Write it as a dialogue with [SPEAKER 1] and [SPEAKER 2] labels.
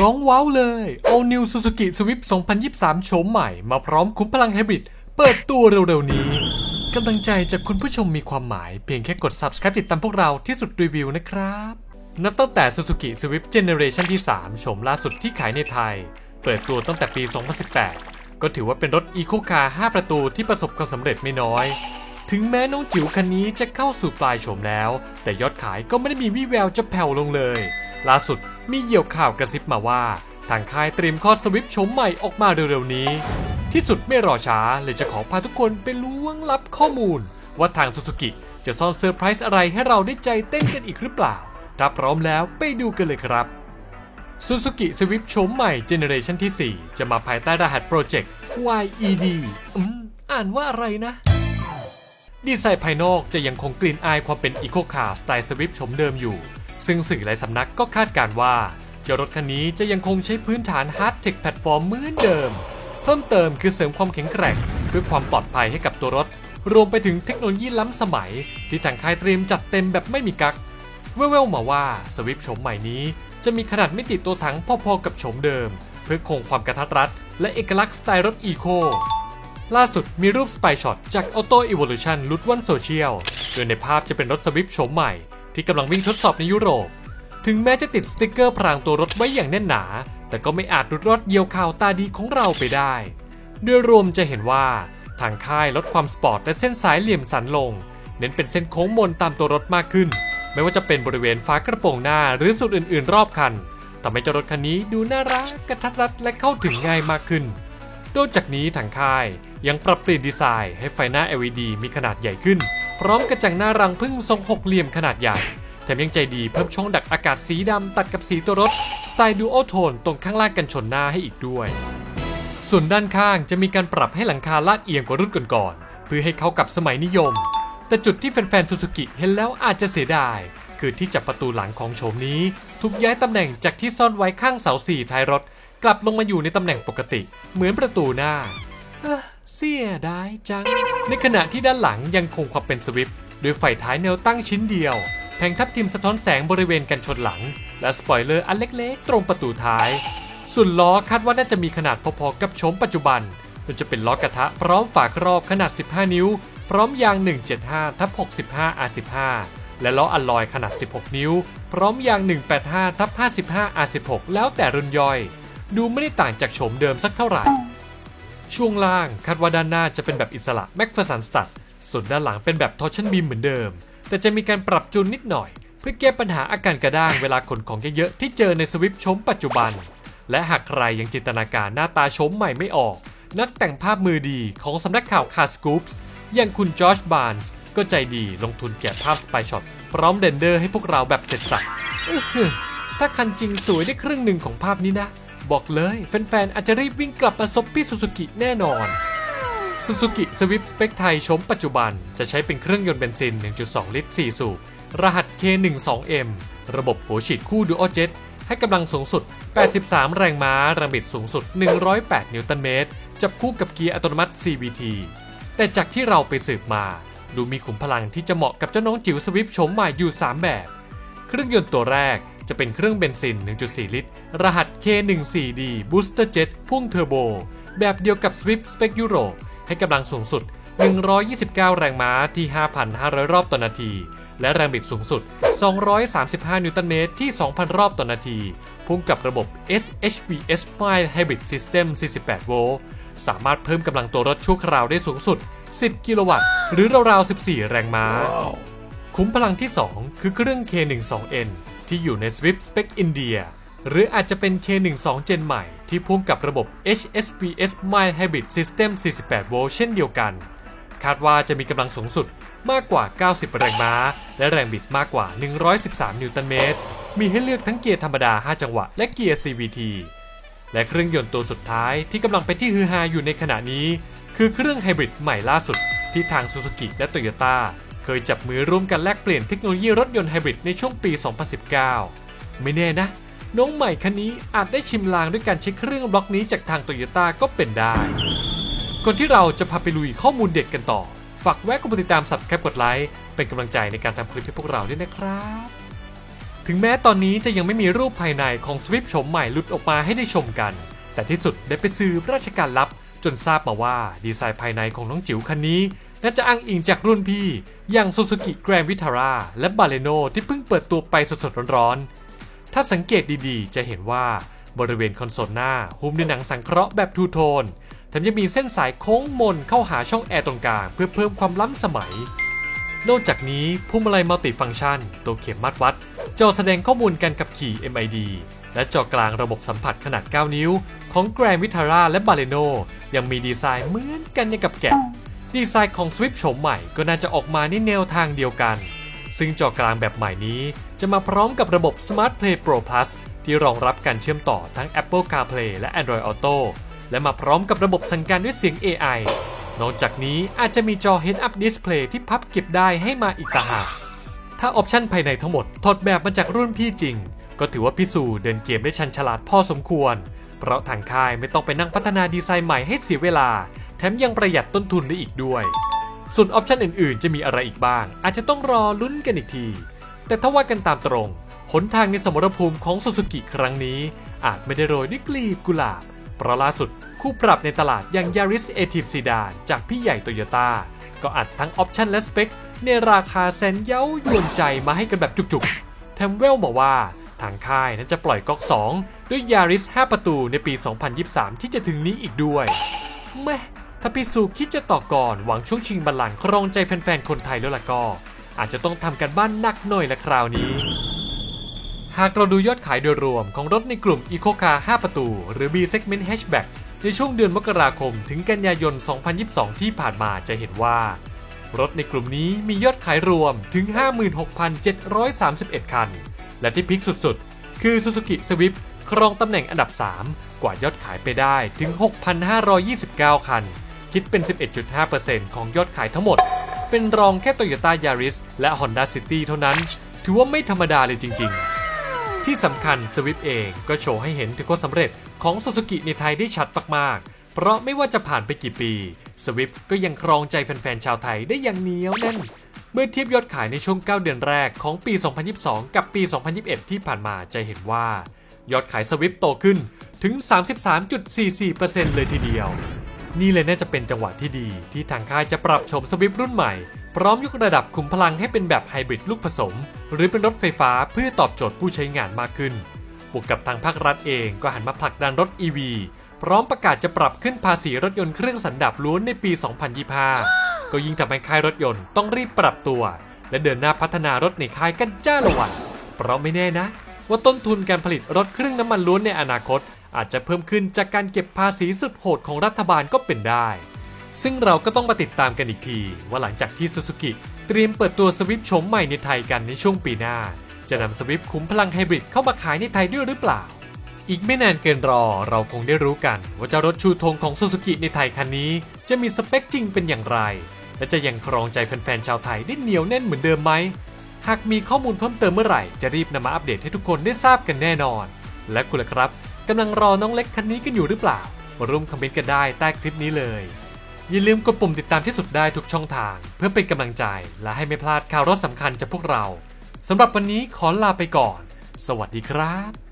[SPEAKER 1] ร้องว้าวเลย All New Suzuki Swift 2023 โฉมใหม่ มาพร้อมคุ้มพลังไฮบริด เปิดตัวเร็วๆนี้ กำลังใจจากคุณผู้ชมมีความหมาย เพียงแค่กด subscribe ติดตามพวกเราที่สุดรีวิวนะครับ นับตั้งแต่ Suzuki Swift Generation ที่ 3 โฉมล่าสุดที่ขายในไทย เปิดตัวตั้งแต่ปี 2018 ก็ถือว่าเป็นรถ Eco Car 5 ประตูที่ประสบความสำเร็จไม่น้อย ถึงแม้น้องจิ๋วคันนี้จะเข้าสู่ปลายโฉมแล้ว แต่ยอดขายก็ไม่ได้มีวี่แววจะแผ่วลงเลย ล่าสุด มีเหยี่ยวข่าวกระซิบมาว่า ทางค่ายเตรียมคลอด Swift โฉมใหม่ออกมาเร็วๆนี้ ที่สุดไม่รอช้าเลยจะขอพาทุกคนไปล้วงลับข้อมูล ว่าทางซูซูกิจะซ่อนเซอร์ไพรส์อะไรให้เราได้ใจเต้นกันอีกหรือเปล่า ถ้าพร้อมแล้วไปดูกันเลยครับ Suzuki Swift โฉมใหม่เจเนอเรชันที่ 4 จะมาภายใต้รหัสโปรเจกต์ YED อืม อ่านว่าอะไรนะ ดีไซน์ภายนอกจะยังคงกลิ่นอายความเป็นอีโคคาร์สไตล์ Swift โฉมเดิมอยู่ ซึ่งสื่อหลายสำนักก็คาดการณ์ว่าเจ้ารถคันนี้จะยังคงใช้พื้นฐาน Heartect platform เหมือนเดิม เพิ่มเติมคือเสริมความแข็งแกร่งเพื่อความปลอดภัยให้กับตัวรถ รวมไปถึงเทคโนโลยีล้ำสมัย ที่ทางค่ายเตรียมจัดเต็มแบบไม่มีกักแว่วๆมาว่า Swift โฉมใหม่นี้ จะมีขนาดไม่ติดตัวถังพอๆกับโฉมเดิม เพื่อคงความกะทัดรัด และเอกลักษณ์สไตล์รถอีโคล่าสุดมีรูป spy shot จาก Auto Evolution หลุดว่อนโซเชียลโดยในภาพจะเป็นรถ Swift โฉมใหม่ ที่กำลังวิ่งทดสอบในยุโรป ถึงแม้จะติดสติกเกอร์พรางตัวรถไว้อย่างแน่นหนา แต่ก็ไม่อาจหลุดรอดเหยี่ยวข่าวตาดีของเราไปได้โดยรวมจะเห็นว่าทางค่ายลดความสปอร์ตและเส้นสายเหลี่ยมสันลง เน้นเป็นเส้นโค้งมนตามตัวรถมากขึ้น ไม่ว่าจะเป็นบริเวณฝากระโปรงหน้าหรือส่วนอื่น ๆ รอบคันทำให้เจ้ารถคันนี้ดูน่ารักกระทัดรัดและเข้าถึงง่ายมากขึ้นนอกจากนี้ทางค่ายยังปรับเปลี่ยนดีไซน์ให้ไฟหน้า LED มีขนาดใหญ่ขึ้น พร้อมกระจังหน้ารังพึ่งทรงหกเหลี่ยมขนาดใหญ่ แถมยังใจดีเพิ่มช่องดักอากาศสีดำตัดกับสีตัวรถ สไตล์ดูโอโทนตรงข้างล่างกันชนหน้าให้อีกด้วย ส่วนด้านข้างจะมีการปรับให้หลังคาลาดเอียงกว่ารุ่นก่อนๆเพื่อให้เข้ากับสมัยนิยม แต่จุดที่แฟนๆซูซูกิเห็นแล้วอาจจะเสียดาย คือที่จับประตูหลังของโฉมนี้ถูกย้ายตำแหน่งจากที่ซ่อนไว้ข้างเสา C ท้ายรถ กลับลงมาอยู่ในตำแหน่งปกติ เหมือนประตูหน้า เสียดายจัง ในขณะที่ด้านหลังยังคงความเป็น Swift โดยไฟท้ายแนวตั้งชิ้นเดียว แผงทับทิมสะท้อนแสงบริเวณกันชนหลัง และสปอยเลอร์อันเล็กๆ ตรงประตูท้าย ส่วนล้อคาดว่าน่าจะมีขนาดพอๆกับโฉมปัจจุบันโดยจะเป็นล้อกระทะพร้อมฝาครอบขนาด 15 นิ้ว พร้อมยาง 175ทับ65 R15 และล้ออัลลอยขนาด 16 นิ้ว พร้อมยาง 185ทับ55 R16 แล้วแต่รุ่นย่อย ดูไม่ได้ต่างจากโฉมเดิมสักเท่าไหร่ ช่วงล่างคาดว่าด้านหน้าจะเป็นแบบอิสระ MacPherson strut ส่วนด้านหลังเป็นแบบ torsion beam เหมือนเดิม แต่จะมีการปรับจูนนิดหน่อย เพื่อแก้ปัญหาอาการกระด้างเวลาขนของเยอะๆที่เจอใน Swift โฉมปัจจุบัน และหากใครยังจินตนาการหน้าตาโฉมใหม่ไม่ออก นักแต่งภาพมือดีของสำนักข่าว Carscoops อย่างคุณจอร์จบานส์ก็ใจดีลงทุนแกะภาพ spy shot พร้อม render ให้พวกเราแบบเสร็จสับอื้อหือถ้าคันจริงสวยได้ครึ่งหนึ่งของภาพนี้นะ บอกเลยแฟนๆ อาจจะรีบวิ่งกลับมาซบพี่ซูซูกิแน่นอน Suzuki Swift Spec ไทยโฉมปัจจุบัน จะใช้เป็นเครื่องยนต์เบนซิน 1.2 ลิตร 4 สูบ รหัส K12M ระบบหัวฉีดคู่ Dual Jet ให้กำลังสูงสุด 83 แรงม้าแรงบิดสูงสุด 108 นิวตันเมตร จับคู่กับเกียร์อัตโนมัติ CVT แต่จากที่เราไปสืบมา ดูมีขุมพลังที่จะเหมาะกับเจ้าน้องจิ๋วสวิฟชมใหม่อยู่ 3 แบบ เครื่องยนต์ตัวแรก จะเป็นเครื่องเบนซิน 1.4 ลิตร รหัส K14D Booster Jet พ่วงเทอร์โบ แบบเดียวกับ Swift Spec Europe ให้กำลังสูงสุด 129 แรงม้าที่ 5,500 รอบต่อนาที และแรงบิดสูงสุด 235 นิวตันเมตรที่ 2,000 รอบต่อนาที พุ่งกับระบบ SHVS Mild Hybrid System 48 โวลต์ สามารถเพิ่มกำลังตัวรถชั่วคราวได้สูงสุด 10 กิโลวัตต์ หรือราวๆ 14 แรงม้า คุ้มพลังที่ 2 คือเครื่อง K12N ที่อยู่ใน Swift Spec India หรืออาจจะเป็น K12 Gen ใหม่ ที่พ่วงกับระบบ HSPS Mild Hybrid System 48โวลต์เช่นเดียวกัน คาดว่าจะมีกำลังสูงสุดมากกว่า 90 แรงม้า และแรงบิดมากกว่า 113 นิวตันเมตร มีให้เลือกทั้งเกียร์ธรรมดา 5 จังหวะ และเกียร์ CVT และเครื่องยนต์ตัวสุดท้ายที่กำลังเป็นที่ฮือฮาอยู่ในขณะนี้ คือเครื่องไฮบริดใหม่ล่าสุดที่ทางซูซูกิและโตโยต้า เคยจับมือร่วมกันแลกเปลี่ยนเทคโนโลยีรถยนต์ไฮบริดในช่วงปี 2019 ไม่แน่นะ น้องใหม่คันนี้อาจได้ชิมลางด้วยการใช้เครื่องบล็อกนี้จากทางโตโยต้าก็เป็นได้ ก่อนที่เราจะพาไปลุยข้อมูลเด็ดกันต่อ ฝากแวะกดติดตาม subscribe กดไลค์เป็นกำลังใจในการทำคลิปให้พวกเราด้วยนะครับ ถึงแม้ตอนนี้จะยังไม่มีรูปภายในของสวิฟโฉมใหม่หลุดออกมาให้ได้ชมกัน แต่ที่สุดได้ไปซื้อราชการลับจนทราบมาว่าดีไซน์ภายในของน้องจิ๋วคันนี้ น่าจะอ้างอิงจากรุ่นพี่ อย่าง Suzuki Grand Vitara และ Baleno ที่เพิ่งเปิดตัวไปสดๆร้อนๆ ถ้าสังเกตดีๆ จะเห็นว่าบริเวณคอนโซลหน้าหุ้มด้วยหนังสังเคราะห์แบบ two-tone แถมยังมีเส้นสายโค้งมนเข้าหาช่องแอร์ตรงกลางเพื่อเพิ่มความล้ำสมัย นอกจากนี้พวงมาลัย multifunction ตัวเข็มมาตรวัด จอแสดงข้อมูลการขับขี่ MID และจอกลางระบบสัมผัสขนาด 9 นิ้ว ของ Grand Vitara และ Baleno ยังมีดีไซน์เหมือนกันอย่างกับแกะ ดีไซน์ของ Swift โฉมใหม่ก็น่าจะออกมาในแนวทางเดียวกัน ซึ่งจอกลางแบบใหม่นี้จะมาพร้อมกับระบบ Smart Play Pro Plus ที่รองรับการเชื่อมต่อทั้ง Apple CarPlay และ Android Auto และมาพร้อมกับระบบสั่งการด้วยเสียง AI นอกจากนี้อาจจะมีจอ Head-Up Display ที่พับเก็บได้ให้มาอีกต่างหากถ้าออปชันภายในทั้งหมดถอดแบบมาจากรุ่นพี่จริง ก็ถือว่าพี่สูเดินเกมได้ชันฉลาดพอสมควร เพราะทางค่ายไม่ต้องไปนั่งพัฒนาดีไซน์ใหม่ให้เสียเวลา มยังประหยัดต้นทุนได้อีกด้วย ส่วนออปชันอื่นๆ จะมีอะไรอีกบ้าง อาจจะต้องรอลุ้นกันอีกที แต่ถ้าว่ากันตามตรง หนทางในสมรภูมิของซูซูกิครั้งนี้ อาจไม่ได้โรยด้วยกลีบกุหลาบ เพราะล่าสุดคู่ปรับในตลาดอย่าง Yaris a t i v Sedan จากพี่ใหญ่โตโยต้าก็อัดทั้งออปชันและสเปคในราคาแสนเย้ายวนใจมาให้กันแบบจุกๆ แถมแว่วมาว่าทางค่ายนั้นจะปล่อยก๊อก 2 ด้วย Yaris 5 ประตูในปี 2023 ที่จะถึงนี้อีกด้วยแม่ ถ้าพี่สูคิดจะต่อก่อนหวังช่วงชิงบัลลังก์ครองใจแฟนๆคนไทยแล้วล่ะก็ อาจจะต้องทำกันบ้านหนักหน่อยละคราวนี้ หากเราดูยอดขายโดยรวมของรถในกลุ่ม Eco Car 5 ประตู หรือ B Segment Hatchback ในช่วงเดือนมกราคมถึงกันยายน 2022 ที่ผ่านมาจะเห็นว่า รถในกลุ่มนี้มียอดขายรวมถึง 56,731 คัน และที่พิกสุดๆ คือ Suzuki Swift ครองตำแหน่งอันดับ 3 กว่ายอดขายไปได้ถึง 6,529 คัน คิดเป็น 11.5%ของยอดขายทั้งหมด เป็นรองแค่ Toyota Yaris และ Honda City เท่านั้น ถือว่าไม่ธรรมดาเลยจริง ๆ ที่สำคัญ Swift เองก็โชว์ให้เห็นถึงความสำเร็จของ Suzuki ในไทยได้ชัดมากๆ เพราะไม่ว่าจะผ่านไปกี่ปี Swift ก็ยังครองใจแฟนๆชาวไทยได้อย่างเหนียวแน่น เมื่อเทียบยอดขายในช่วง 9 เดือนแรกของปี 2022 กับปี 2021 ที่ผ่านมาจะเห็นว่า ยอดขายสวิฟโตขึ้นถึง 33.44%เลยทีเดียว นี่เลยน่าจะเป็นจังหวะที่ดี ที่ทางค่ายจะปรับโฉมสวิฟรุ่นใหม่ พร้อมยกระดับขุมพลังให้เป็นแบบไฮบริดลูกผสม หรือเป็นรถไฟฟ้าเพื่อตอบโจทย์ผู้ใช้งานมากขึ้นบวกกับทางภาครัฐเองก็หันมาผลักดันรถ EV พร้อมประกาศจะปรับขึ้นภาษีรถยนต์เครื่องสันดาปล้วนในปี 2025 ก็ยิ่งทำให้ค่ายรถยนต์ต้องรีบปรับตัว และเดินหน้าพัฒนารถในค่ายกันจ้าละวัน เพราะไม่แน่นะ ว่าต้นทุนการผลิตรถเครื่องน้ำมันล้วนในอนาคต อาจจะเพิ่มขึ้นจากการเก็บภาษีสุดโหดของรัฐบาลก็เป็นได้ ซึ่งเราก็ต้องมาติดตามกันอีกที ว่าหลังจากที่ซูซูกิเตรียมเปิดตัวสวิฟโฉมใหม่ในไทยกันในช่วงปีหน้า จะนำสวิฟขุมพลังไฮบริดเข้ามาขายในไทยด้วยหรือเปล่า อีกไม่นานเกินรอเราคงได้รู้กัน ว่าเจ้ารถชูธงของซูซูกิในไทยคันนี้ จะมีสเปคจริงเป็นอย่างไร และจะยังครองใจแฟนๆชาวไทยได้เหนียวแน่นเหมือนเดิมไหมหากมีข้อมูลเพิ่มเติมเมื่อไหร่จะรีบนำมาอัปเดตให้ทุกคนได้ทราบกันแน่นอน และคุณล่ะครับ กำลังรอน้องเล็กคันนี้กันอยู่หรือเปล่า มาร่วมคอมเมนต์กันได้ใต้คลิปนี้เลย อย่าลืมกดปุ่มติดตามที่สุดได้ทุกช่องทาง เพื่อเป็นกำลังใจ และให้ไม่พลาดข่าวรถสำคัญจากพวกเราสำหรับวันนี้ขอลาไปก่อน สวัสดีครับ